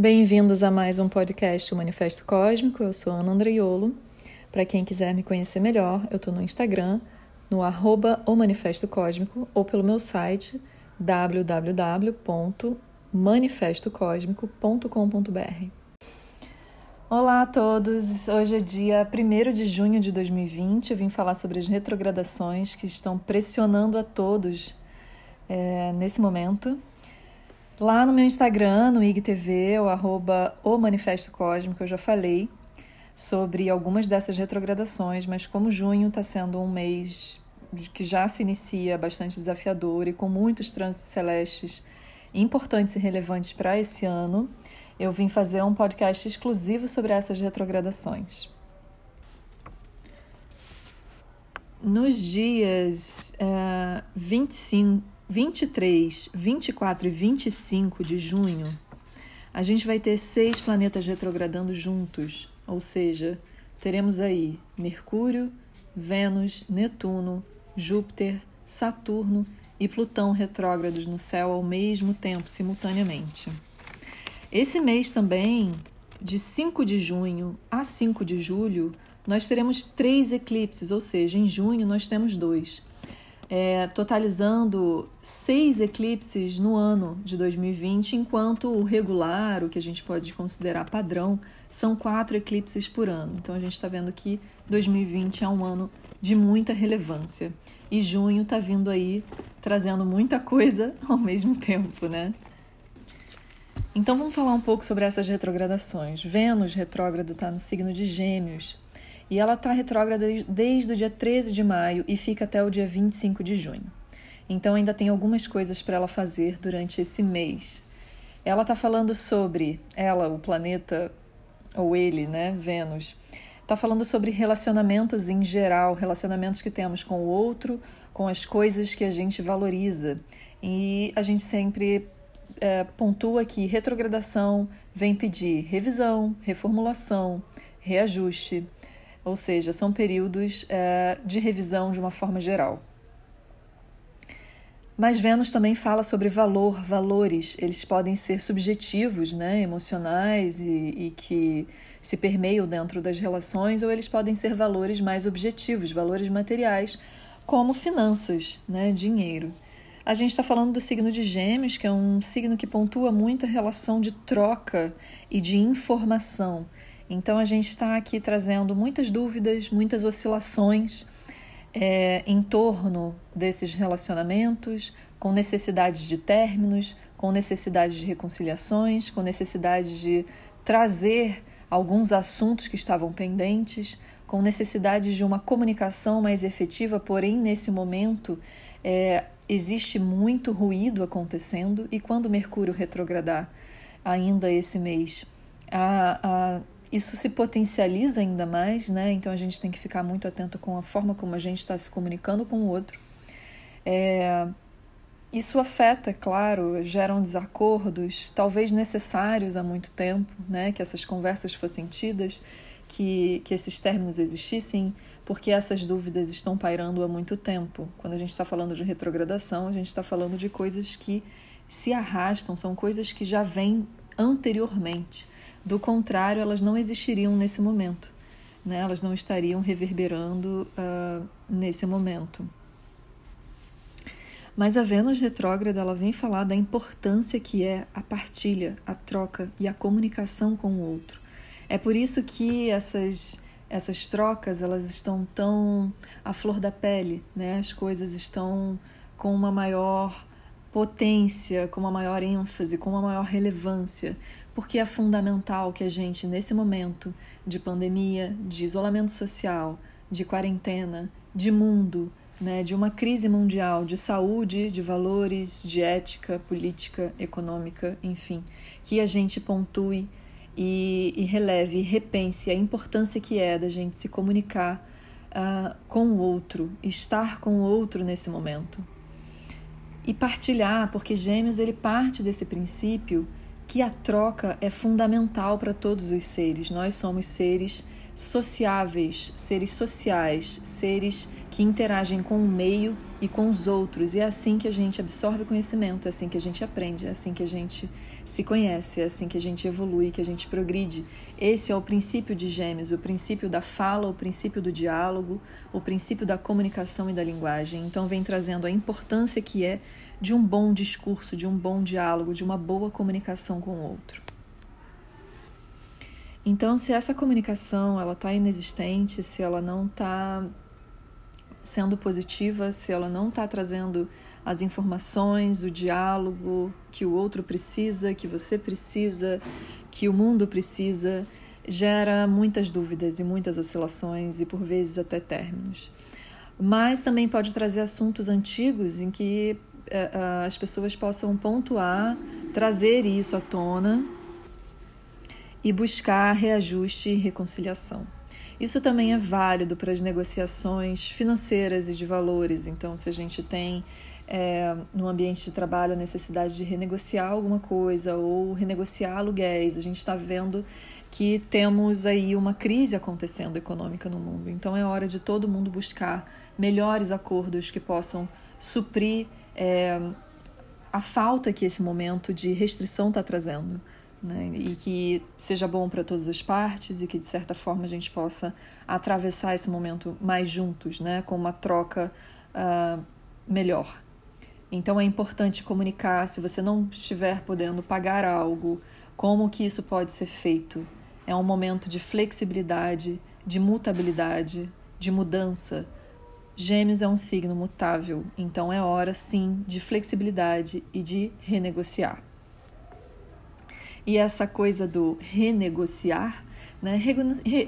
Bem-vindos a mais um podcast, o Manifesto Cósmico. Eu sou Ana Andreiolo. Para quem quiser me conhecer melhor, eu estou no Instagram, no arroba o Manifesto Cósmico, ou pelo meu site www.manifestocosmico.com.br. Olá a todos! Hoje é dia 1 de junho de 2020. Eu vim falar sobre as retrogradações que estão pressionando a todos é, nesse momento. Lá no meu Instagram, no IGTV, o arroba o Manifesto Cósmico, eu já falei sobre algumas dessas retrogradações, mas como junho está sendo um mês que já se inicia bastante desafiador e com muitos trânsitos celestes importantes e relevantes para esse ano, eu vim fazer um podcast exclusivo sobre essas retrogradações. Nos dias uh, 25, 23, 24 e 25 de junho, a gente vai ter seis planetas retrogradando juntos, ou seja, teremos aí Mercúrio, Vênus, Netuno, Júpiter, Saturno e Plutão retrógrados no céu ao mesmo tempo, simultaneamente. Esse mês também, de 5 de junho a 5 de julho, nós teremos três eclipses, ou seja, em junho nós temos dois, é, totalizando seis eclipses no ano de 2020, enquanto o regular, o que a gente pode considerar padrão, são quatro eclipses por ano. Então a gente está vendo que 2020 é um ano de muita relevância. E junho está vindo aí trazendo muita coisa ao mesmo tempo, né? Então vamos falar um pouco sobre essas retrogradações. Vênus retrógrado está no signo de Gêmeos e ela está retrógrada desde o dia 13 de maio e fica até o dia 25 de junho. Então ainda tem algumas coisas para ela fazer durante esse mês. Ela está falando sobre ela, o planeta ou ele, né, Vênus, está falando sobre relacionamentos em geral, relacionamentos que temos com o outro, com as coisas que a gente valoriza. E a gente sempre é, pontua que retrogradação vem pedir revisão, reformulação, reajuste, ou seja, são períodos é, de revisão de uma forma geral. Mas Vênus também fala sobre valor, valores. Eles podem ser subjetivos, né, emocionais e, e que se permeiam dentro das relações, ou eles podem ser valores mais objetivos, valores materiais, como finanças, né, dinheiro. A gente está falando do signo de Gêmeos, que é um signo que pontua muito a relação de troca e de informação. Então a gente está aqui trazendo muitas dúvidas, muitas oscilações é, em torno desses relacionamentos, com necessidades de términos, com necessidades de reconciliações, com necessidade de trazer alguns assuntos que estavam pendentes, com necessidade de uma comunicação mais efetiva, porém, nesse momento, é, existe muito ruído acontecendo e quando Mercúrio retrogradar ainda esse mês, a, a, isso se potencializa ainda mais, né? Então a gente tem que ficar muito atento com a forma como a gente está se comunicando com o outro. É, isso afeta, claro, geram desacordos, talvez necessários há muito tempo, né? Que essas conversas fossem tidas, que, que esses términos existissem porque essas dúvidas estão pairando há muito tempo. Quando a gente está falando de retrogradação, a gente está falando de coisas que se arrastam, são coisas que já vêm anteriormente. Do contrário, elas não existiriam nesse momento, né? elas não estariam reverberando uh, nesse momento. Mas a Vênus retrógrada ela vem falar da importância que é a partilha, a troca e a comunicação com o outro. É por isso que essas essas trocas elas estão tão à flor da pele, né? As coisas estão com uma maior potência, com uma maior ênfase, com uma maior relevância, porque é fundamental que a gente nesse momento de pandemia, de isolamento social, de quarentena, de mundo, né, de uma crise mundial de saúde, de valores, de ética, política, econômica, enfim, que a gente pontue e, e releve e repense a importância que é da gente se comunicar uh, com o outro, estar com o outro nesse momento. E partilhar, porque Gêmeos ele parte desse princípio que a troca é fundamental para todos os seres. Nós somos seres sociáveis, seres sociais, seres que interagem com o meio e com os outros. E é assim que a gente absorve conhecimento, é assim que a gente aprende, é assim que a gente se conhece, é assim que a gente evolui, que a gente progride. Esse é o princípio de Gêmeos, o princípio da fala, o princípio do diálogo, o princípio da comunicação e da linguagem. Então, vem trazendo a importância que é de um bom discurso, de um bom diálogo, de uma boa comunicação com o outro. Então, se essa comunicação ela está inexistente, se ela não está sendo positiva, se ela não está trazendo as informações, o diálogo que o outro precisa, que você precisa, que o mundo precisa, gera muitas dúvidas e muitas oscilações e por vezes até términos. Mas também pode trazer assuntos antigos em que as pessoas possam pontuar, trazer isso à tona e buscar reajuste e reconciliação. Isso também é válido para as negociações financeiras e de valores. Então, se a gente tem é, no ambiente de trabalho a necessidade de renegociar alguma coisa ou renegociar aluguéis, a gente está vendo que temos aí uma crise acontecendo econômica no mundo. Então, é hora de todo mundo buscar melhores acordos que possam suprir é, a falta que esse momento de restrição está trazendo né? e que seja bom para todas as partes e que de certa forma a gente possa atravessar esse momento mais juntos, né? com uma troca uh, melhor. Então é importante comunicar se você não estiver podendo pagar algo, como que isso pode ser feito. É um momento de flexibilidade, de mutabilidade, de mudança. Gêmeos é um signo mutável, então é hora sim de flexibilidade e de renegociar. E essa coisa do renegociar, né?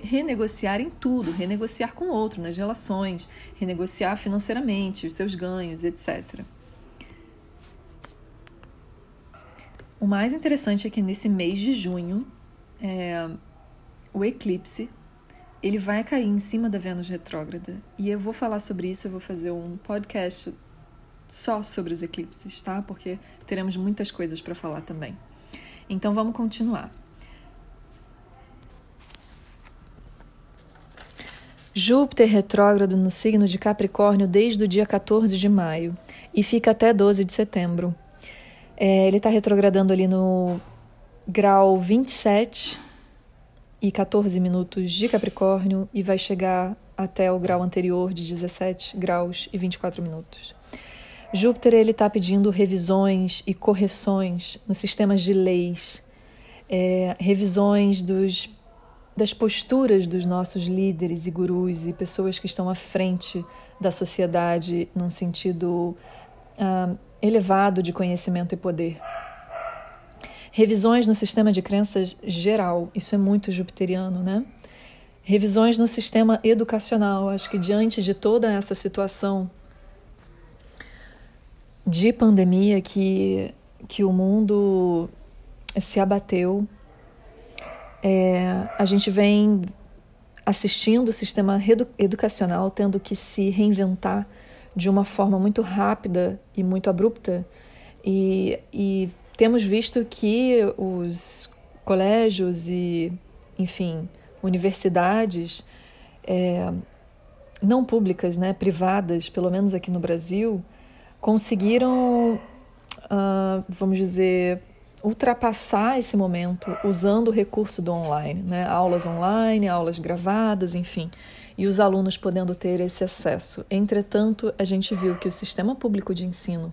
renegociar em tudo, renegociar com o outro, nas relações, renegociar financeiramente, os seus ganhos, etc. O mais interessante é que nesse mês de junho, é, o eclipse ele vai cair em cima da Vênus retrógrada. E eu vou falar sobre isso, eu vou fazer um podcast só sobre os eclipses, tá? Porque teremos muitas coisas para falar também. Então vamos continuar. Júpiter retrógrado no signo de Capricórnio desde o dia 14 de maio e fica até 12 de setembro. É, ele está retrogradando ali no grau 27 e 14 minutos de Capricórnio e vai chegar até o grau anterior de 17 graus e 24 minutos. Júpiter ele está pedindo revisões e correções nos sistemas de leis, é, revisões dos, das posturas dos nossos líderes e gurus e pessoas que estão à frente da sociedade num sentido ah, elevado de conhecimento e poder. Revisões no sistema de crenças geral, isso é muito jupiteriano, né? Revisões no sistema educacional, acho que diante de toda essa situação de pandemia que, que o mundo se abateu. É, a gente vem assistindo o sistema educacional tendo que se reinventar de uma forma muito rápida e muito abrupta, e, e temos visto que os colégios e, enfim, universidades é, não públicas, né, privadas, pelo menos aqui no Brasil, conseguiram, uh, vamos dizer, ultrapassar esse momento usando o recurso do online, né? aulas online, aulas gravadas, enfim, e os alunos podendo ter esse acesso. Entretanto, a gente viu que o sistema público de ensino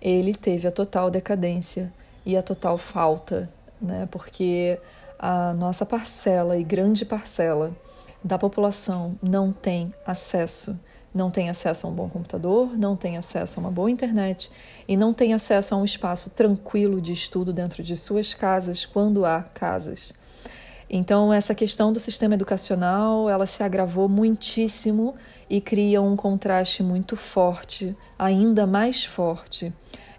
ele teve a total decadência e a total falta, né? porque a nossa parcela e grande parcela da população não tem acesso não tem acesso a um bom computador, não tem acesso a uma boa internet e não tem acesso a um espaço tranquilo de estudo dentro de suas casas quando há casas. Então essa questão do sistema educacional, ela se agravou muitíssimo e cria um contraste muito forte, ainda mais forte,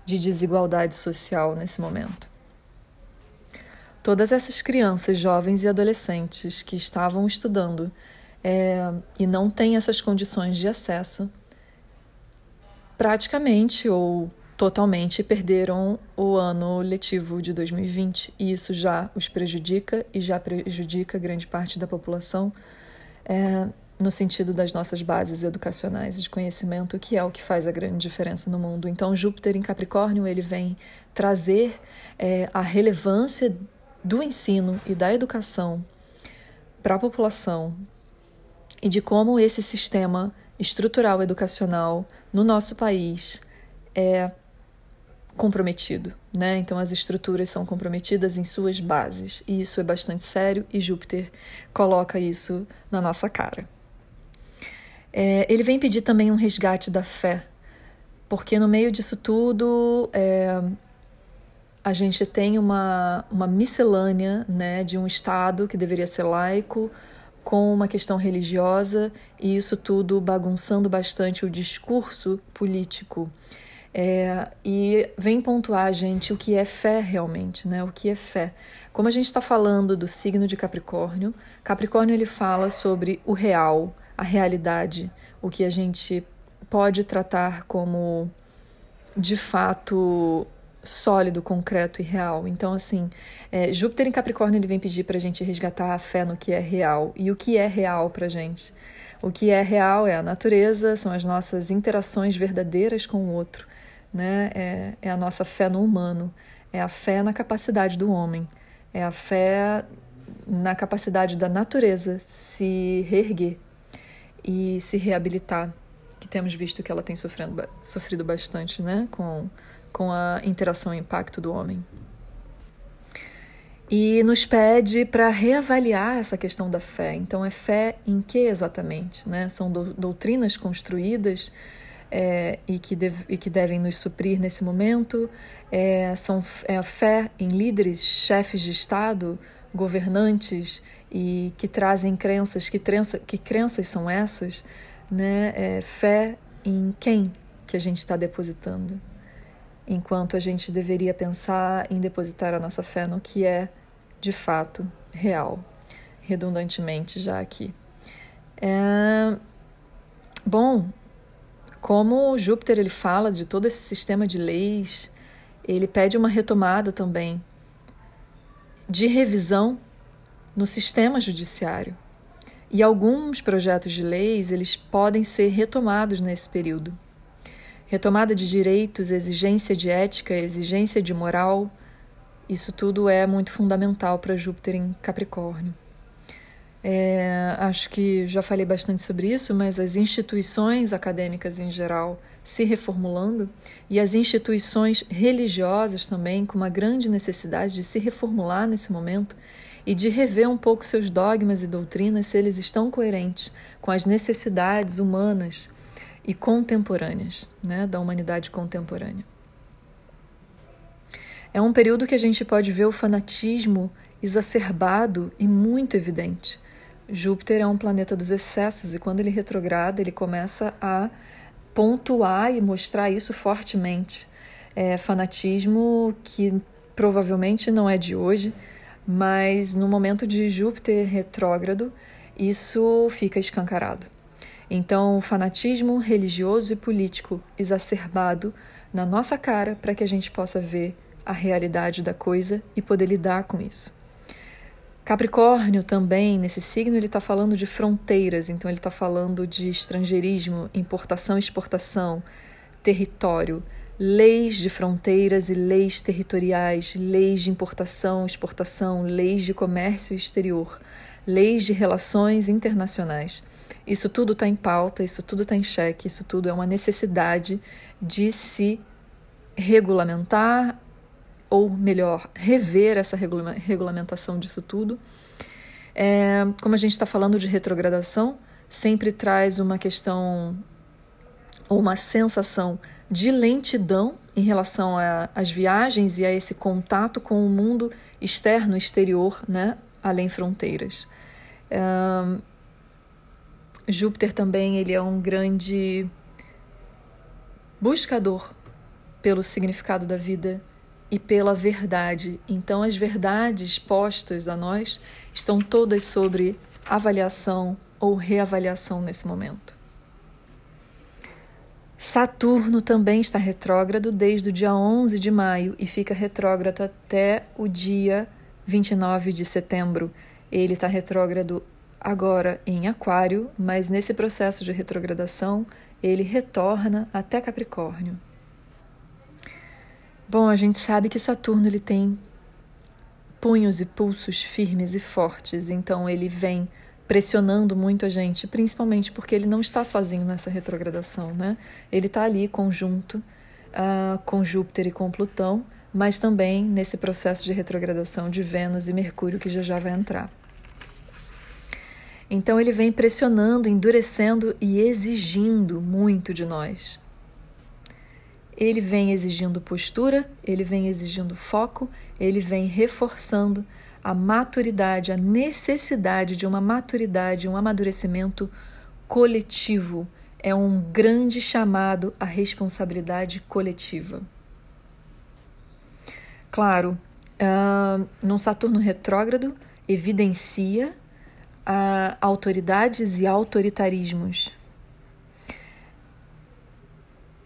de desigualdade social nesse momento. Todas essas crianças, jovens e adolescentes que estavam estudando é, e não tem essas condições de acesso, praticamente ou totalmente perderam o ano letivo de 2020 e isso já os prejudica e já prejudica grande parte da população é, no sentido das nossas bases educacionais de conhecimento, que é o que faz a grande diferença no mundo. Então, Júpiter em Capricórnio ele vem trazer é, a relevância do ensino e da educação para a população e de como esse sistema estrutural educacional no nosso país é comprometido, né? Então as estruturas são comprometidas em suas bases e isso é bastante sério e Júpiter coloca isso na nossa cara. É, ele vem pedir também um resgate da fé, porque no meio disso tudo é, a gente tem uma, uma miscelânea né, de um Estado que deveria ser laico com uma questão religiosa e isso tudo bagunçando bastante o discurso político. É, e vem pontuar, gente, o que é fé realmente, né? O que é fé. Como a gente está falando do signo de Capricórnio, Capricórnio ele fala sobre o real, a realidade, o que a gente pode tratar como de fato sólido, concreto e real. Então, assim, é, Júpiter em Capricórnio ele vem pedir para a gente resgatar a fé no que é real. E o que é real para gente? O que é real é a natureza, são as nossas interações verdadeiras com o outro, né? É, é a nossa fé no humano, é a fé na capacidade do homem, é a fé na capacidade da natureza se reerguer, e se reabilitar, que temos visto que ela tem sofrendo, sofrido bastante né, com, com a interação e impacto do homem. E nos pede para reavaliar essa questão da fé. Então, é fé em que exatamente? Né? São do, doutrinas construídas é, e, que e que devem nos suprir nesse momento. É, são, é a fé em líderes, chefes de Estado, governantes e que trazem crenças, que, crença, que crenças são essas, né? É, fé em quem que a gente está depositando, enquanto a gente deveria pensar em depositar a nossa fé no que é de fato real, redundantemente já aqui. É... Bom, como Júpiter ele fala de todo esse sistema de leis, ele pede uma retomada também de revisão no sistema judiciário. E alguns projetos de leis, eles podem ser retomados nesse período. Retomada de direitos, exigência de ética, exigência de moral, isso tudo é muito fundamental para Júpiter em Capricórnio. É, acho que já falei bastante sobre isso, mas as instituições acadêmicas em geral se reformulando e as instituições religiosas também com uma grande necessidade de se reformular nesse momento e de rever um pouco seus dogmas e doutrinas se eles estão coerentes com as necessidades humanas e contemporâneas, né, da humanidade contemporânea. É um período que a gente pode ver o fanatismo exacerbado e muito evidente. Júpiter é um planeta dos excessos e quando ele retrograda, ele começa a pontuar e mostrar isso fortemente. É fanatismo que provavelmente não é de hoje, mas no momento de Júpiter retrógrado, isso fica escancarado. Então, fanatismo religioso e político exacerbado na nossa cara para que a gente possa ver a realidade da coisa e poder lidar com isso. Capricórnio também, nesse signo, ele está falando de fronteiras, então ele está falando de estrangeirismo, importação, exportação, território leis de fronteiras e leis territoriais, leis de importação, exportação, leis de comércio exterior, leis de relações internacionais. Isso tudo está em pauta, isso tudo está em xeque, isso tudo é uma necessidade de se regulamentar, ou melhor, rever essa regulamentação disso tudo. É, como a gente está falando de retrogradação, sempre traz uma questão ou uma sensação de lentidão em relação às viagens e a esse contato com o mundo externo, exterior, né, além fronteiras. Um, Júpiter também ele é um grande buscador pelo significado da vida e pela verdade. Então, as verdades postas a nós estão todas sobre avaliação ou reavaliação nesse momento. Saturno também está retrógrado desde o dia 11 de maio e fica retrógrado até o dia 29 de setembro. Ele está retrógrado agora em Aquário, mas nesse processo de retrogradação ele retorna até Capricórnio. Bom, a gente sabe que Saturno ele tem punhos e pulsos firmes e fortes, então ele vem pressionando muito a gente, principalmente porque ele não está sozinho nessa retrogradação, né? Ele está ali conjunto uh, com Júpiter e com Plutão, mas também nesse processo de retrogradação de Vênus e Mercúrio que já já vai entrar. Então ele vem pressionando, endurecendo e exigindo muito de nós. Ele vem exigindo postura, ele vem exigindo foco, ele vem reforçando a maturidade, a necessidade de uma maturidade, um amadurecimento coletivo. É um grande chamado à responsabilidade coletiva. Claro, uh, num Saturno retrógrado, evidencia uh, autoridades e autoritarismos,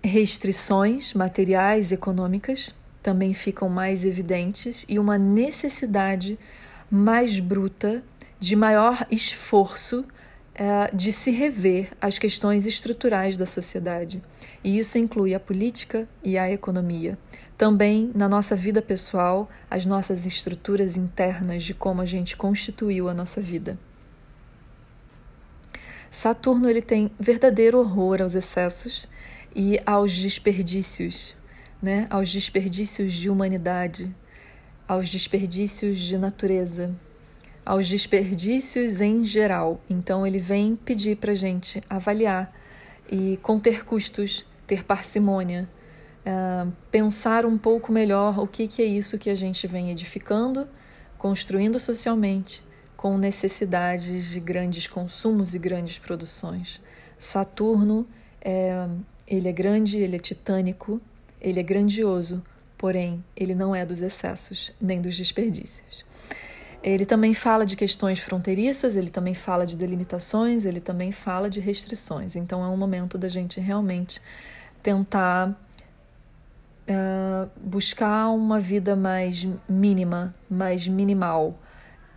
restrições materiais, econômicas também ficam mais evidentes e uma necessidade mais bruta de maior esforço uh, de se rever as questões estruturais da sociedade. E isso inclui a política e a economia. Também na nossa vida pessoal, as nossas estruturas internas de como a gente constituiu a nossa vida. Saturno ele tem verdadeiro horror aos excessos e aos desperdícios, né? Aos desperdícios de humanidade, aos desperdícios de natureza, aos desperdícios em geral. Então ele vem pedir para gente avaliar e conter custos, ter parcimônia, uh, pensar um pouco melhor o que, que é isso que a gente vem edificando, construindo socialmente com necessidades de grandes consumos e grandes produções. Saturno é, ele é grande, ele é titânico, ele é grandioso, porém ele não é dos excessos nem dos desperdícios. Ele também fala de questões fronteiriças, ele também fala de delimitações, ele também fala de restrições. Então é um momento da gente realmente tentar uh, buscar uma vida mais mínima, mais minimal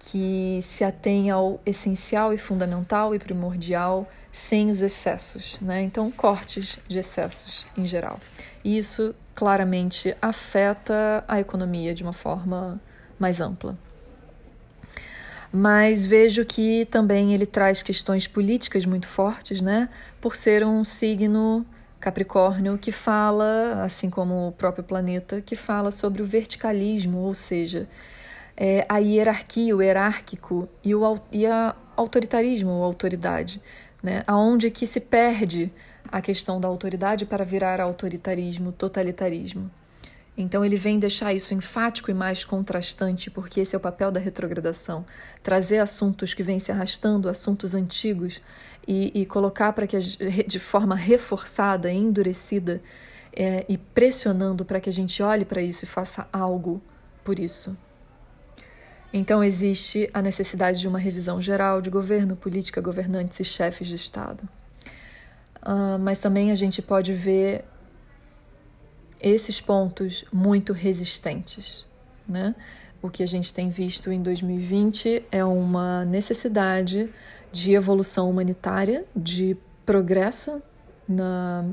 que se atém ao essencial e fundamental e primordial sem os excessos, né? Então, cortes de excessos em geral. E isso claramente afeta a economia de uma forma mais ampla. Mas vejo que também ele traz questões políticas muito fortes, né? Por ser um signo Capricórnio que fala, assim como o próprio planeta, que fala sobre o verticalismo, ou seja, é, a hierarquia, o hierárquico e o e a autoritarismo ou autoridade, né? Aonde que se perde a questão da autoridade para virar autoritarismo, totalitarismo. Então ele vem deixar isso enfático e mais contrastante, porque esse é o papel da retrogradação, trazer assuntos que vêm se arrastando, assuntos antigos, e, e colocar para que de forma reforçada, endurecida é, e pressionando para que a gente olhe para isso e faça algo por isso. Então, existe a necessidade de uma revisão geral de governo, política, governantes e chefes de Estado. Uh, mas também a gente pode ver esses pontos muito resistentes. Né? O que a gente tem visto em 2020 é uma necessidade de evolução humanitária, de progresso na,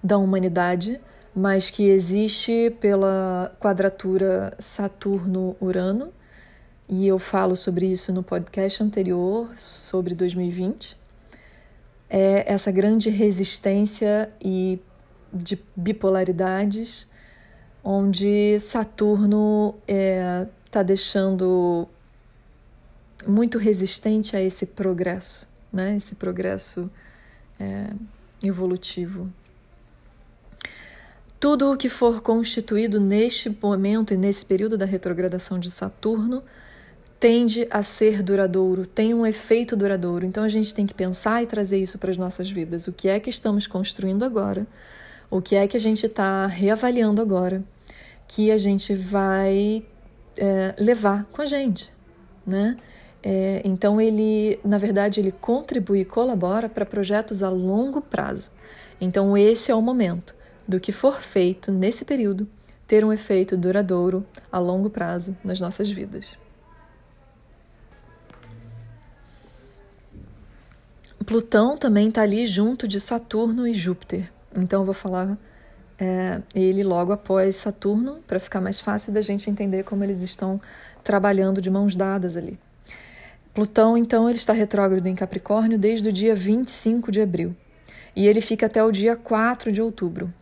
da humanidade, mas que existe pela quadratura Saturno-Urano, e eu falo sobre isso no podcast anterior, sobre 2020. É essa grande resistência e de bipolaridades, onde Saturno está é, tá deixando muito resistente a esse progresso, né? esse progresso é, evolutivo. Tudo o que for constituído neste momento e nesse período da retrogradação de Saturno tende a ser duradouro, tem um efeito duradouro. Então a gente tem que pensar e trazer isso para as nossas vidas. O que é que estamos construindo agora? O que é que a gente está reavaliando agora? Que a gente vai é, levar com a gente, né? É, então ele, na verdade, ele contribui e colabora para projetos a longo prazo. Então esse é o momento do que for feito nesse período ter um efeito duradouro a longo prazo nas nossas vidas. Plutão também está ali junto de Saturno e Júpiter. Então eu vou falar é, ele logo após Saturno, para ficar mais fácil da gente entender como eles estão trabalhando de mãos dadas ali. Plutão, então, ele está retrógrado em Capricórnio desde o dia 25 de abril e ele fica até o dia 4 de outubro.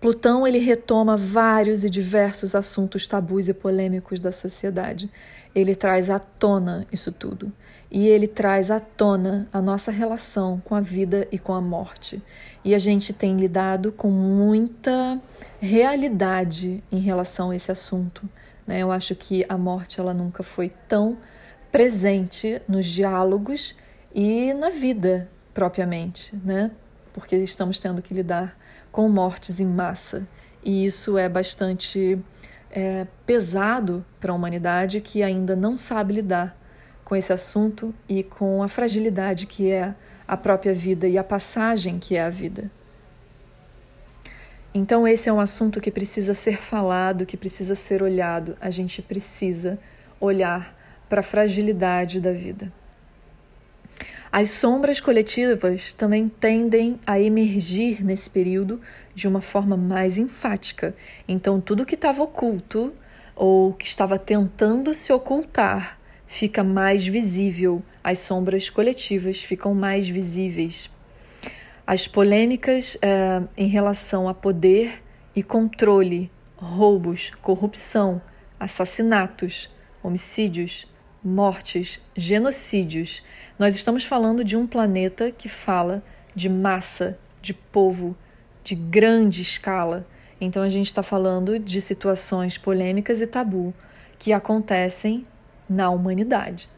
Plutão ele retoma vários e diversos assuntos tabus e polêmicos da sociedade. Ele traz à tona isso tudo. E ele traz à tona a nossa relação com a vida e com a morte. E a gente tem lidado com muita realidade em relação a esse assunto. Né? Eu acho que a morte ela nunca foi tão presente nos diálogos e na vida propriamente, né? porque estamos tendo que lidar com mortes em massa. E isso é bastante é, pesado para a humanidade que ainda não sabe lidar com esse assunto e com a fragilidade que é a própria vida e a passagem que é a vida. Então, esse é um assunto que precisa ser falado, que precisa ser olhado. A gente precisa olhar para a fragilidade da vida. As sombras coletivas também tendem a emergir nesse período de uma forma mais enfática. Então, tudo que estava oculto ou que estava tentando se ocultar fica mais visível, as sombras coletivas ficam mais visíveis. As polêmicas eh, em relação a poder e controle, roubos, corrupção, assassinatos, homicídios, mortes, genocídios nós estamos falando de um planeta que fala de massa, de povo, de grande escala. Então a gente está falando de situações polêmicas e tabu que acontecem na humanidade.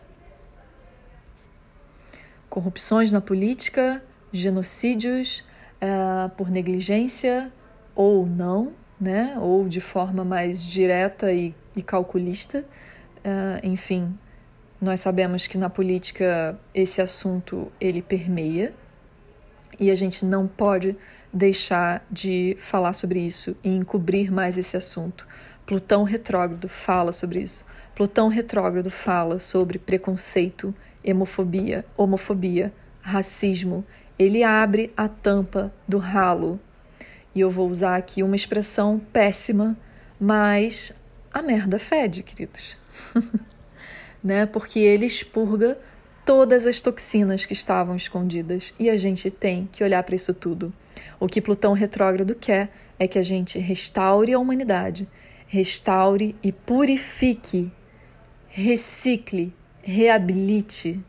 Corrupções na política, genocídios uh, por negligência ou não, né? ou de forma mais direta e, e calculista. Uh, enfim, nós sabemos que na política esse assunto ele permeia e a gente não pode deixar de falar sobre isso e encobrir mais esse assunto. Plutão retrógrado fala sobre isso. Plutão retrógrado fala sobre preconceito, hemofobia, homofobia, racismo. Ele abre a tampa do ralo. E eu vou usar aqui uma expressão péssima, mas a merda fede, queridos. né? Porque ele expurga todas as toxinas que estavam escondidas e a gente tem que olhar para isso tudo. O que Plutão retrógrado quer é que a gente restaure a humanidade, restaure e purifique, recicle, reabilite.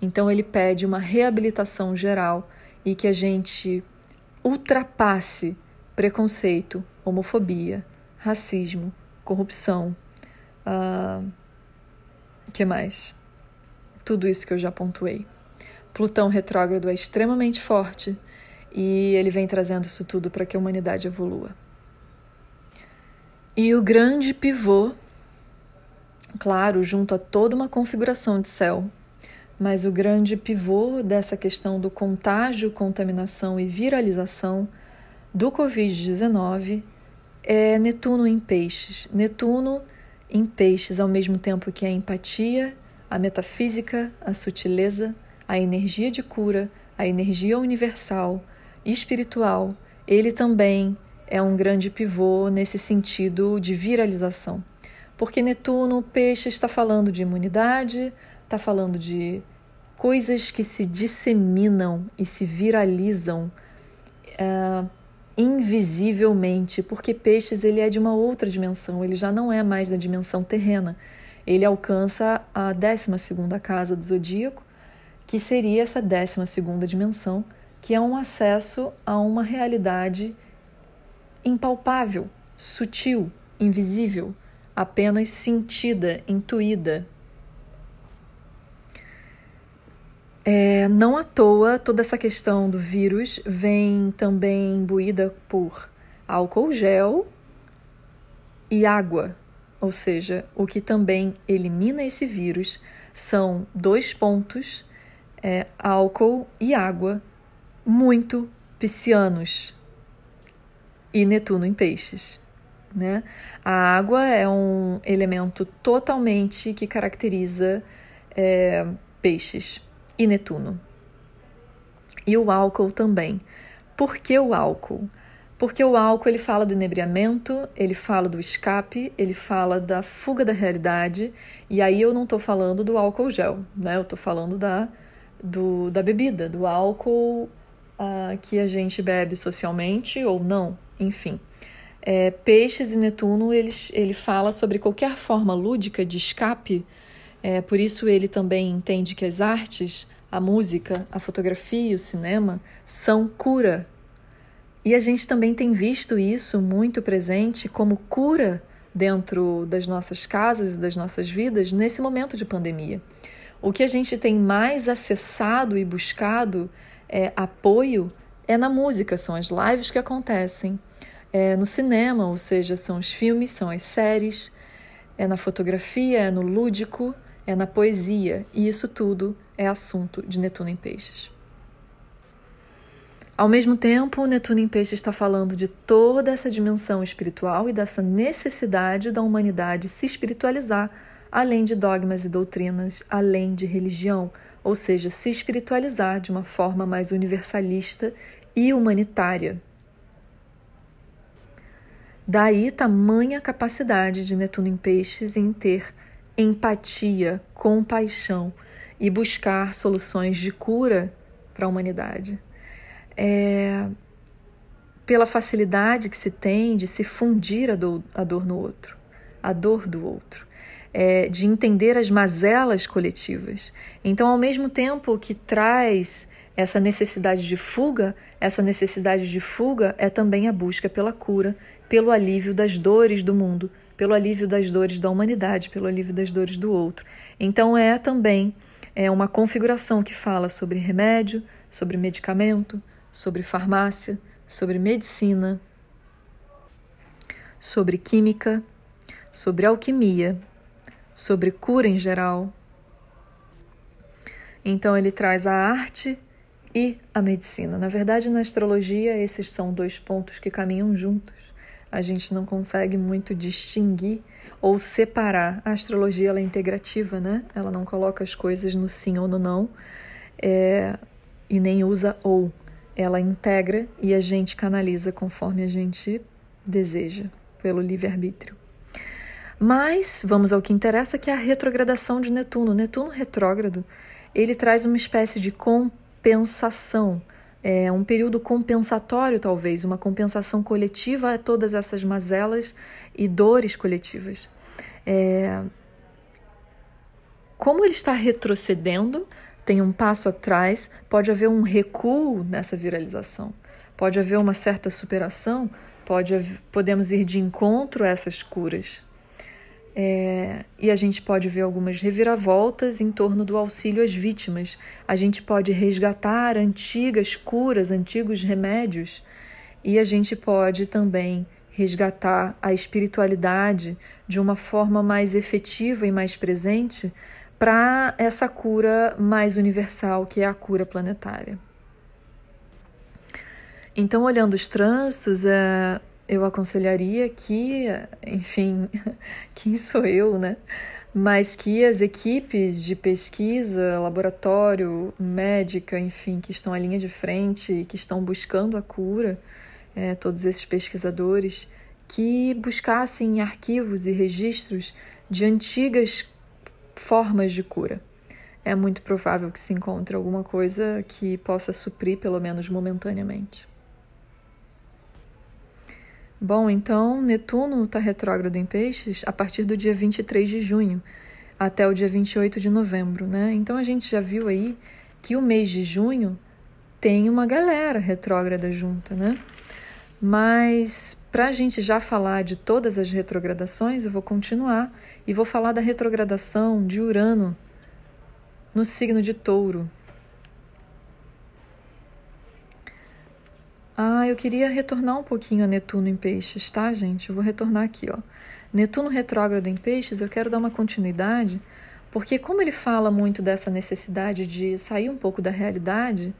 Então ele pede uma reabilitação geral e que a gente ultrapasse preconceito, homofobia, racismo, corrupção, uh, que mais? Tudo isso que eu já pontuei. Plutão retrógrado é extremamente forte e ele vem trazendo isso tudo para que a humanidade evolua. E o grande pivô, claro, junto a toda uma configuração de céu, mas o grande pivô dessa questão do contágio, contaminação e viralização do Covid-19 é Netuno em Peixes. Netuno em peixes, ao mesmo tempo que a empatia, a metafísica, a sutileza, a energia de cura, a energia universal, espiritual, ele também é um grande pivô nesse sentido de viralização. Porque Netuno, peixe, está falando de imunidade, está falando de coisas que se disseminam e se viralizam. Uh, invisivelmente, porque peixes ele é de uma outra dimensão, ele já não é mais da dimensão terrena. Ele alcança a 12 segunda casa do zodíaco, que seria essa 12 segunda dimensão, que é um acesso a uma realidade impalpável, sutil, invisível, apenas sentida, intuída, É, não à toa, toda essa questão do vírus vem também imbuída por álcool gel e água, ou seja, o que também elimina esse vírus são dois pontos, é, álcool e água, muito piscianos e Netuno em peixes. Né? A água é um elemento totalmente que caracteriza é, peixes e Netuno. E o álcool também. Por que o álcool? Porque o álcool ele fala do inebriamento, ele fala do escape, ele fala da fuga da realidade. E aí eu não estou falando do álcool gel, né? Eu estou falando da, do, da bebida, do álcool uh, que a gente bebe socialmente ou não, enfim. É, Peixes e Netuno, ele, ele fala sobre qualquer forma lúdica de escape, é, por isso ele também entende que as artes, a música, a fotografia e o cinema são cura. E a gente também tem visto isso muito presente como cura dentro das nossas casas e das nossas vidas nesse momento de pandemia. O que a gente tem mais acessado e buscado é, apoio é na música, são as lives que acontecem, é no cinema, ou seja, são os filmes, são as séries, é na fotografia, é no lúdico, é na poesia, e isso tudo é assunto de Netuno em Peixes. Ao mesmo tempo, Netuno em Peixes está falando de toda essa dimensão espiritual e dessa necessidade da humanidade se espiritualizar, além de dogmas e doutrinas, além de religião, ou seja, se espiritualizar de uma forma mais universalista e humanitária. Daí tamanha capacidade de Netuno em Peixes em ter empatia, compaixão e buscar soluções de cura para a humanidade. É, pela facilidade que se tem de se fundir a dor, a dor no outro, a dor do outro é, de entender as mazelas coletivas. Então, ao mesmo tempo que traz essa necessidade de fuga, essa necessidade de fuga é também a busca pela cura, pelo alívio das dores do mundo, pelo alívio das dores da humanidade, pelo alívio das dores do outro. Então, é também é uma configuração que fala sobre remédio, sobre medicamento, sobre farmácia, sobre medicina, sobre química, sobre alquimia, sobre cura em geral. Então ele traz a arte e a medicina. Na verdade, na astrologia, esses são dois pontos que caminham juntos. A gente não consegue muito distinguir ou separar. A astrologia ela é integrativa, né? Ela não coloca as coisas no sim ou no não, é, e nem usa ou. Ela integra e a gente canaliza conforme a gente deseja, pelo livre-arbítrio. Mas vamos ao que interessa, que é a retrogradação de Netuno. Netuno retrógrado, ele traz uma espécie de compensação, é um período compensatório talvez, uma compensação coletiva a todas essas mazelas e dores coletivas. É... Como ele está retrocedendo, tem um passo atrás, pode haver um recuo nessa viralização, pode haver uma certa superação, pode podemos ir de encontro a essas curas. É, e a gente pode ver algumas reviravoltas em torno do auxílio às vítimas. A gente pode resgatar antigas curas, antigos remédios, e a gente pode também resgatar a espiritualidade de uma forma mais efetiva e mais presente para essa cura mais universal, que é a cura planetária. Então, olhando os trânsitos, é, eu aconselharia que, enfim, quem sou eu, né? Mas que as equipes de pesquisa, laboratório, médica, enfim, que estão à linha de frente, que estão buscando a cura, é, todos esses pesquisadores, que buscassem arquivos e registros de antigas formas de cura. É muito provável que se encontre alguma coisa que possa suprir, pelo menos momentaneamente. Bom, então Netuno está retrógrado em Peixes a partir do dia 23 de junho até o dia 28 de novembro, né? Então a gente já viu aí que o mês de junho tem uma galera retrógrada junta, né? Mas para a gente já falar de todas as retrogradações, eu vou continuar e vou falar da retrogradação de Urano no signo de Touro, Ah, eu queria retornar um pouquinho a Netuno em Peixes, tá, gente? Eu vou retornar aqui, ó. Netuno retrógrado em Peixes, eu quero dar uma continuidade, porque como ele fala muito dessa necessidade de sair um pouco da realidade,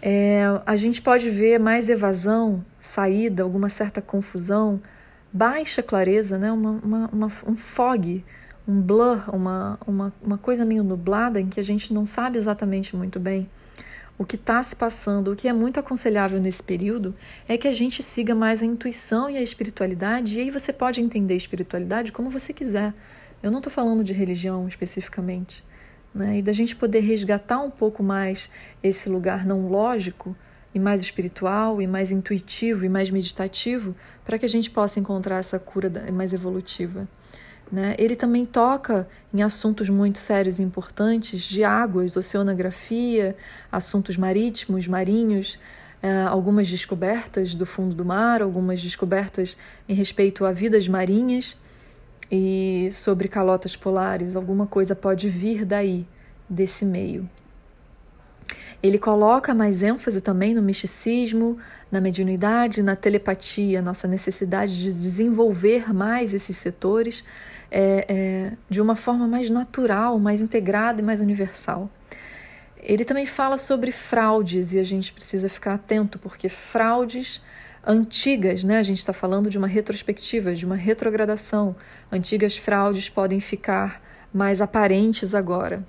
é, a gente pode ver mais evasão, saída, alguma certa confusão, baixa clareza, né? uma, uma, uma, um fog, um blur, uma, uma, uma coisa meio nublada em que a gente não sabe exatamente muito bem o que está se passando, o que é muito aconselhável nesse período é que a gente siga mais a intuição e a espiritualidade, e aí você pode entender a espiritualidade como você quiser. Eu não estou falando de religião especificamente. Né? E da gente poder resgatar um pouco mais esse lugar não lógico e mais espiritual e mais intuitivo e mais meditativo para que a gente possa encontrar essa cura mais evolutiva. Né? Ele também toca em assuntos muito sérios e importantes de águas, oceanografia, assuntos marítimos, marinhos, uh, algumas descobertas do fundo do mar, algumas descobertas em respeito a vidas marinhas e sobre calotas polares. Alguma coisa pode vir daí, desse meio. Ele coloca mais ênfase também no misticismo, na mediunidade, na telepatia, nossa necessidade de desenvolver mais esses setores é, é, de uma forma mais natural, mais integrada e mais universal. Ele também fala sobre fraudes e a gente precisa ficar atento, porque fraudes antigas, né? A gente está falando de uma retrospectiva, de uma retrogradação. Antigas fraudes podem ficar mais aparentes agora.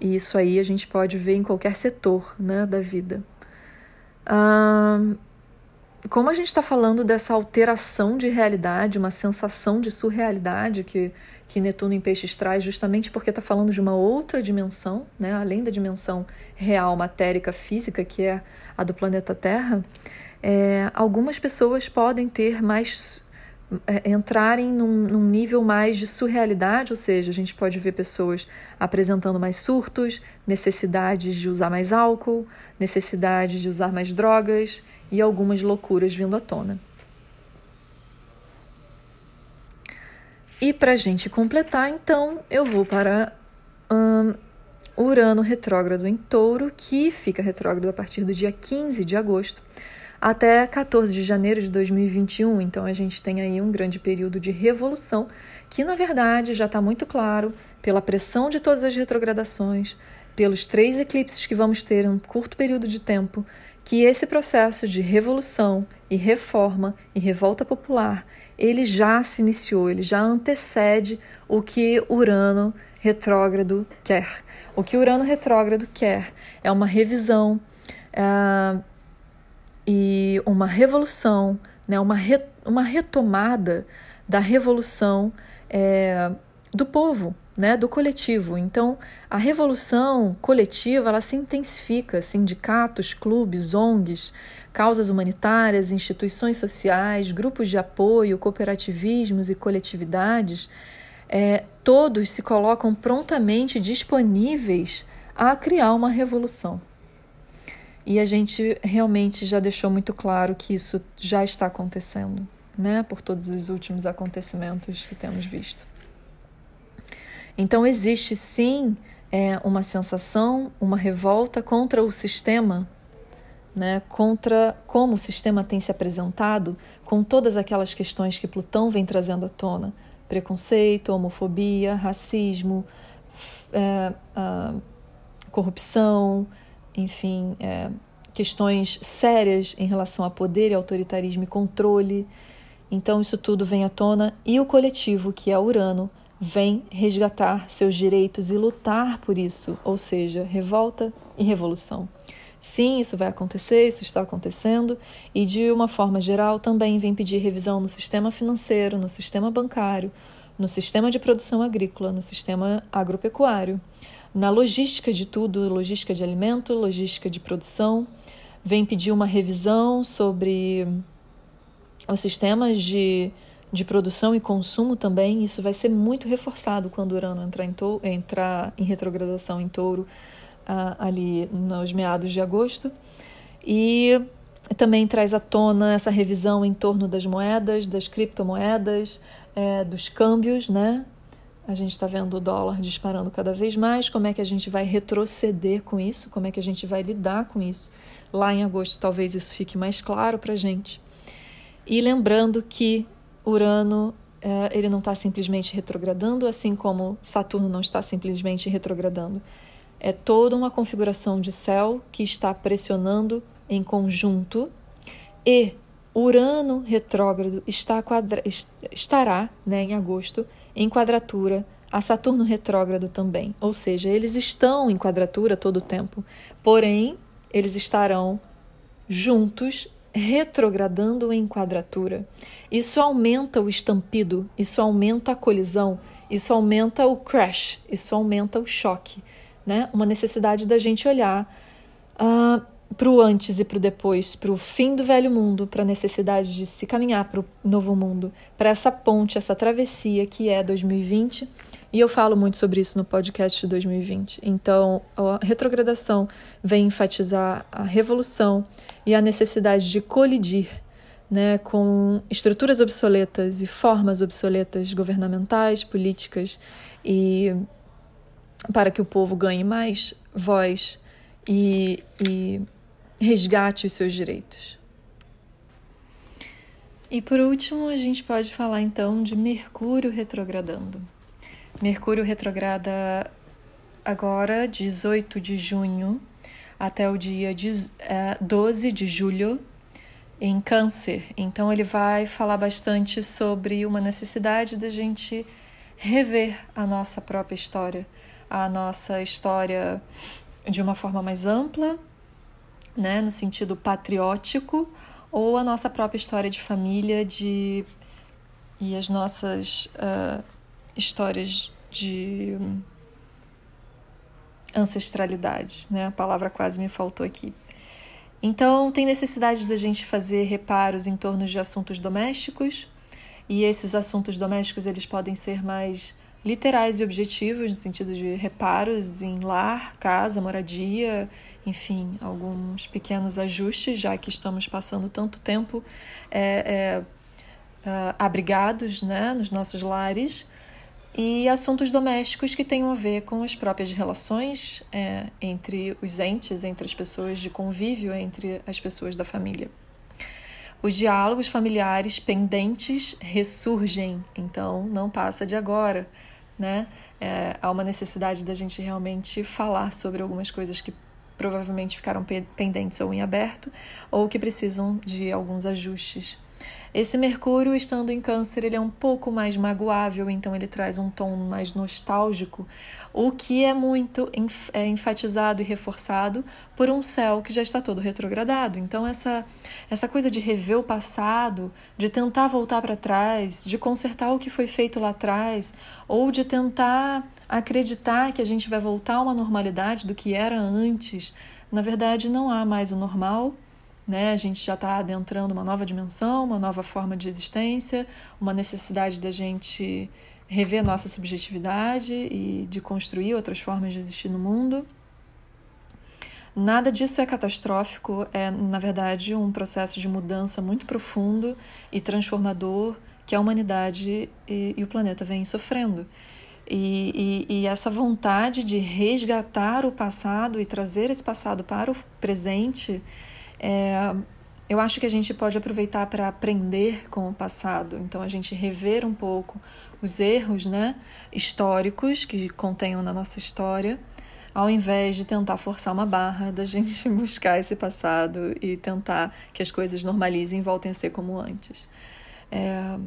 E isso aí a gente pode ver em qualquer setor né, da vida. Ah, como a gente está falando dessa alteração de realidade, uma sensação de surrealidade que, que Netuno em Peixes traz, justamente porque está falando de uma outra dimensão, né, além da dimensão real, matérica, física, que é a do planeta Terra, é, algumas pessoas podem ter mais. É, entrarem num, num nível mais de surrealidade, ou seja, a gente pode ver pessoas apresentando mais surtos, necessidades de usar mais álcool, necessidade de usar mais drogas e algumas loucuras vindo à tona. E para a gente completar, então, eu vou para hum, Urano retrógrado em Touro, que fica retrógrado a partir do dia 15 de agosto até 14 de janeiro de 2021. Então a gente tem aí um grande período de revolução, que na verdade já está muito claro pela pressão de todas as retrogradações, pelos três eclipses que vamos ter em um curto período de tempo, que esse processo de revolução e reforma e revolta popular, ele já se iniciou, ele já antecede o que Urano retrógrado quer. O que Urano retrógrado quer é uma revisão uh, e uma revolução, né, uma, re, uma retomada da revolução é, do povo, né, do coletivo. Então, a revolução coletiva ela se intensifica. Sindicatos, clubes, ONGs, causas humanitárias, instituições sociais, grupos de apoio, cooperativismos e coletividades, é, todos se colocam prontamente disponíveis a criar uma revolução. E a gente realmente já deixou muito claro que isso já está acontecendo, né, por todos os últimos acontecimentos que temos visto. Então, existe sim é, uma sensação, uma revolta contra o sistema, né, contra como o sistema tem se apresentado, com todas aquelas questões que Plutão vem trazendo à tona: preconceito, homofobia, racismo, é, corrupção, enfim, é, questões sérias em relação a poder autoritarismo e controle. Então, isso tudo vem à tona. E o coletivo, que é Urano, vem resgatar seus direitos e lutar por isso, ou seja, revolta e revolução. Sim, isso vai acontecer, isso está acontecendo, e de uma forma geral também vem pedir revisão no sistema financeiro, no sistema bancário, no sistema de produção agrícola, no sistema agropecuário, na logística de tudo, logística de alimento, logística de produção. Vem pedir uma revisão sobre os sistemas de de produção e consumo também, isso vai ser muito reforçado quando Urano entrar em, touro, entrar em retrogradação em touro uh, ali nos meados de agosto. E também traz à tona essa revisão em torno das moedas, das criptomoedas, é, dos câmbios, né? A gente está vendo o dólar disparando cada vez mais. Como é que a gente vai retroceder com isso? Como é que a gente vai lidar com isso? Lá em agosto, talvez isso fique mais claro para a gente. E lembrando que Urano é, ele não está simplesmente retrogradando, assim como Saturno não está simplesmente retrogradando. É toda uma configuração de céu que está pressionando em conjunto e Urano retrógrado está quadra, estará né, em agosto em quadratura a Saturno retrógrado também. Ou seja, eles estão em quadratura todo o tempo, porém, eles estarão juntos retrogradando em quadratura. Isso aumenta o estampido, isso aumenta a colisão, isso aumenta o crash, isso aumenta o choque, né? Uma necessidade da gente olhar uh, ah, para o antes e para o depois, para o fim do velho mundo, para a necessidade de se caminhar para o novo mundo, para essa ponte, essa travessia que é 2020 e eu falo muito sobre isso no podcast de 2020. Então, a retrogradação vem enfatizar a revolução e a necessidade de colidir né, com estruturas obsoletas e formas obsoletas governamentais, políticas, e para que o povo ganhe mais voz e, e resgate os seus direitos. E por último, a gente pode falar então de Mercúrio retrogradando. Mercúrio retrograda agora, 18 de junho, até o dia 12 de julho, em Câncer. Então, ele vai falar bastante sobre uma necessidade da gente rever a nossa própria história, a nossa história de uma forma mais ampla, né, no sentido patriótico, ou a nossa própria história de família, de e as nossas uh, histórias de ancestralidade, né? A palavra quase me faltou aqui. Então, tem necessidade da gente fazer reparos em torno de assuntos domésticos, e esses assuntos domésticos eles podem ser mais literais e objetivos, no sentido de reparos em lar, casa, moradia, enfim, alguns pequenos ajustes, já que estamos passando tanto tempo é, é, abrigados né, nos nossos lares e assuntos domésticos que tenham a ver com as próprias relações é, entre os entes, entre as pessoas de convívio, entre as pessoas da família. Os diálogos familiares pendentes ressurgem, então não passa de agora, né? É, há uma necessidade da gente realmente falar sobre algumas coisas que provavelmente ficaram pendentes ou em aberto, ou que precisam de alguns ajustes esse Mercúrio, estando em Câncer, ele é um pouco mais magoável, então ele traz um tom mais nostálgico, o que é muito é enfatizado e reforçado por um céu que já está todo retrogradado. Então, essa, essa coisa de rever o passado, de tentar voltar para trás, de consertar o que foi feito lá atrás, ou de tentar acreditar que a gente vai voltar a uma normalidade do que era antes, na verdade, não há mais o normal né? A gente já está adentrando uma nova dimensão, uma nova forma de existência, uma necessidade da gente rever nossa subjetividade e de construir outras formas de existir no mundo. Nada disso é catastrófico, é, na verdade, um processo de mudança muito profundo e transformador que a humanidade e, e o planeta vêm sofrendo. E, e, e, essa vontade de resgatar o passado e trazer esse passado para o presente é, eu acho que a gente pode aproveitar para aprender com o passado, então a gente rever um pouco os erros né, históricos que contenham na nossa história, ao invés de tentar forçar uma barra da gente buscar esse passado e tentar que as coisas normalizem e voltem a ser como antes. É,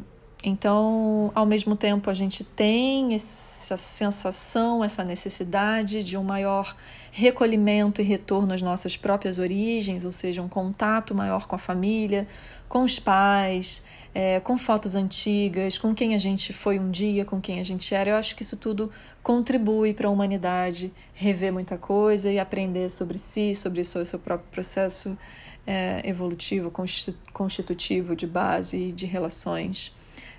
então, ao mesmo tempo, a gente tem essa sensação, essa necessidade de um maior recolhimento e retorno às nossas próprias origens, ou seja, um contato maior com a família, com os pais, é, com fotos antigas, com quem a gente foi um dia, com quem a gente era. Eu acho que isso tudo contribui para a humanidade rever muita coisa e aprender sobre si, sobre o seu próprio processo é, evolutivo, constitutivo de base e de relações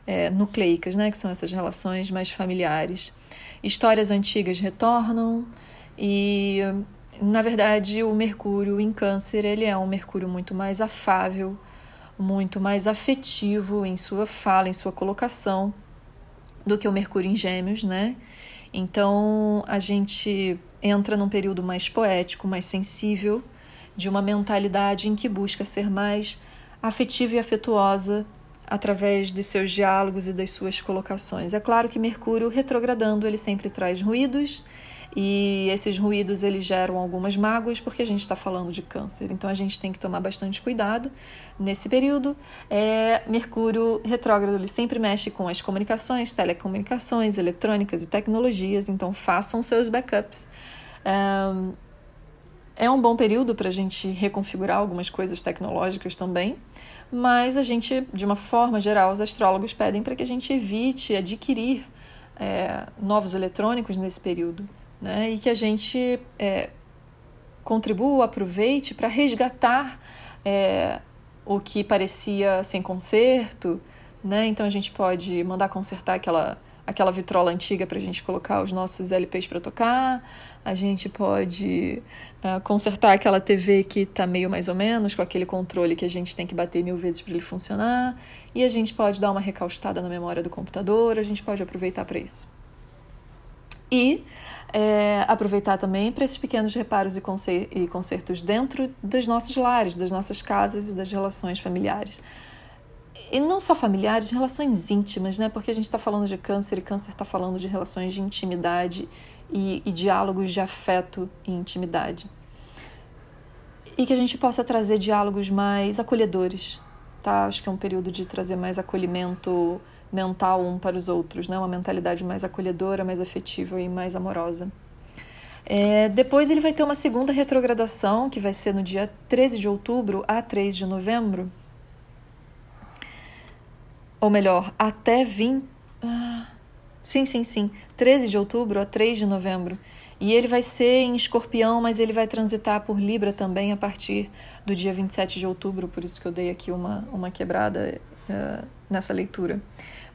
é, nucleicas, né, que são essas relações mais familiares. Histórias antigas retornam e, na verdade, o Mercúrio em Câncer ele é um Mercúrio muito mais afável, muito mais afetivo em sua fala, em sua colocação, do que o Mercúrio em Gêmeos, né? Então a gente entra num período mais poético, mais sensível, de uma mentalidade em que busca ser mais afetiva e afetuosa através dos seus diálogos e das suas colocações. É claro que Mercúrio retrogradando, ele sempre traz ruídos, E esses ruídos eles geram algumas mágoas porque a gente está falando de câncer. Então a gente tem que tomar bastante cuidado nesse período. É, Mercúrio retrógrado ele sempre mexe com as comunicações, telecomunicações, eletrônicas e tecnologias. Então façam seus backups. É um bom período para a gente reconfigurar algumas coisas tecnológicas também, mas a gente, de uma forma geral, os astrólogos pedem para que a gente evite adquirir é, novos eletrônicos nesse período, né? E que a gente é, contribua, aproveite para resgatar é, o que parecia sem conserto, né? Então a gente pode mandar consertar aquela aquela vitrola antiga para a gente colocar os nossos LPs para tocar, a gente pode consertar aquela TV que está meio mais ou menos, com aquele controle que a gente tem que bater mil vezes para ele funcionar, e a gente pode dar uma recaustada na memória do computador, a gente pode aproveitar para isso. E é, aproveitar também para esses pequenos reparos e consertos dentro dos nossos lares, das nossas casas e das relações familiares. E não só familiares, relações íntimas, né? Porque a gente está falando de câncer e câncer está falando de relações de intimidade e, e diálogos de afeto e intimidade. E que a gente possa trazer diálogos mais acolhedores, tá? Acho que é um período de trazer mais acolhimento mental um para os outros, né? Uma mentalidade mais acolhedora, mais afetiva e mais amorosa. É, depois ele vai ter uma segunda retrogradação, que vai ser no dia 13 de outubro a 3 de novembro. Ou melhor, até 20. Ah, Sim, sim, sim. 13 de outubro a 3 de novembro. E ele vai ser em escorpião, mas ele vai transitar por Libra também a partir do dia 27 de outubro, por isso que eu dei aqui uma, uma quebrada uh, nessa leitura.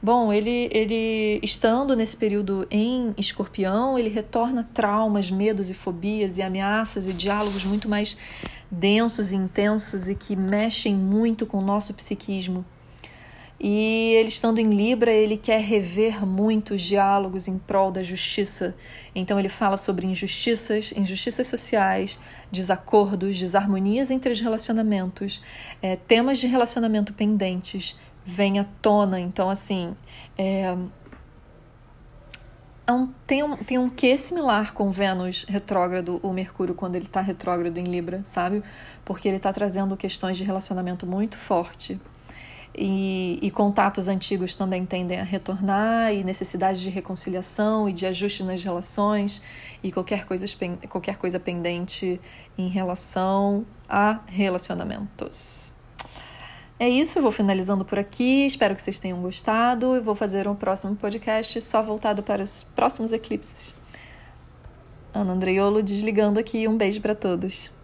Bom, ele, ele estando nesse período em escorpião, ele retorna traumas, medos e fobias e ameaças e diálogos muito mais densos e intensos e que mexem muito com o nosso psiquismo. E ele estando em Libra, ele quer rever muitos diálogos em prol da justiça. Então ele fala sobre injustiças, injustiças sociais, desacordos, desarmonias entre os relacionamentos, é, temas de relacionamento pendentes vêm à tona. Então, assim, é, é um, tem, um, tem um quê similar com Vênus retrógrado, o Mercúrio, quando ele está retrógrado em Libra, sabe? Porque ele está trazendo questões de relacionamento muito forte. E, e, contatos antigos também tendem a retornar, e necessidade de reconciliação e de ajuste nas relações, e qualquer coisa, qualquer coisa pendente em relação a relacionamentos. É isso, vou finalizando por aqui. Espero que vocês tenham gostado. Eu vou fazer um próximo podcast só voltado para os próximos eclipses. Ana Andreiolo desligando aqui. Um beijo para todos.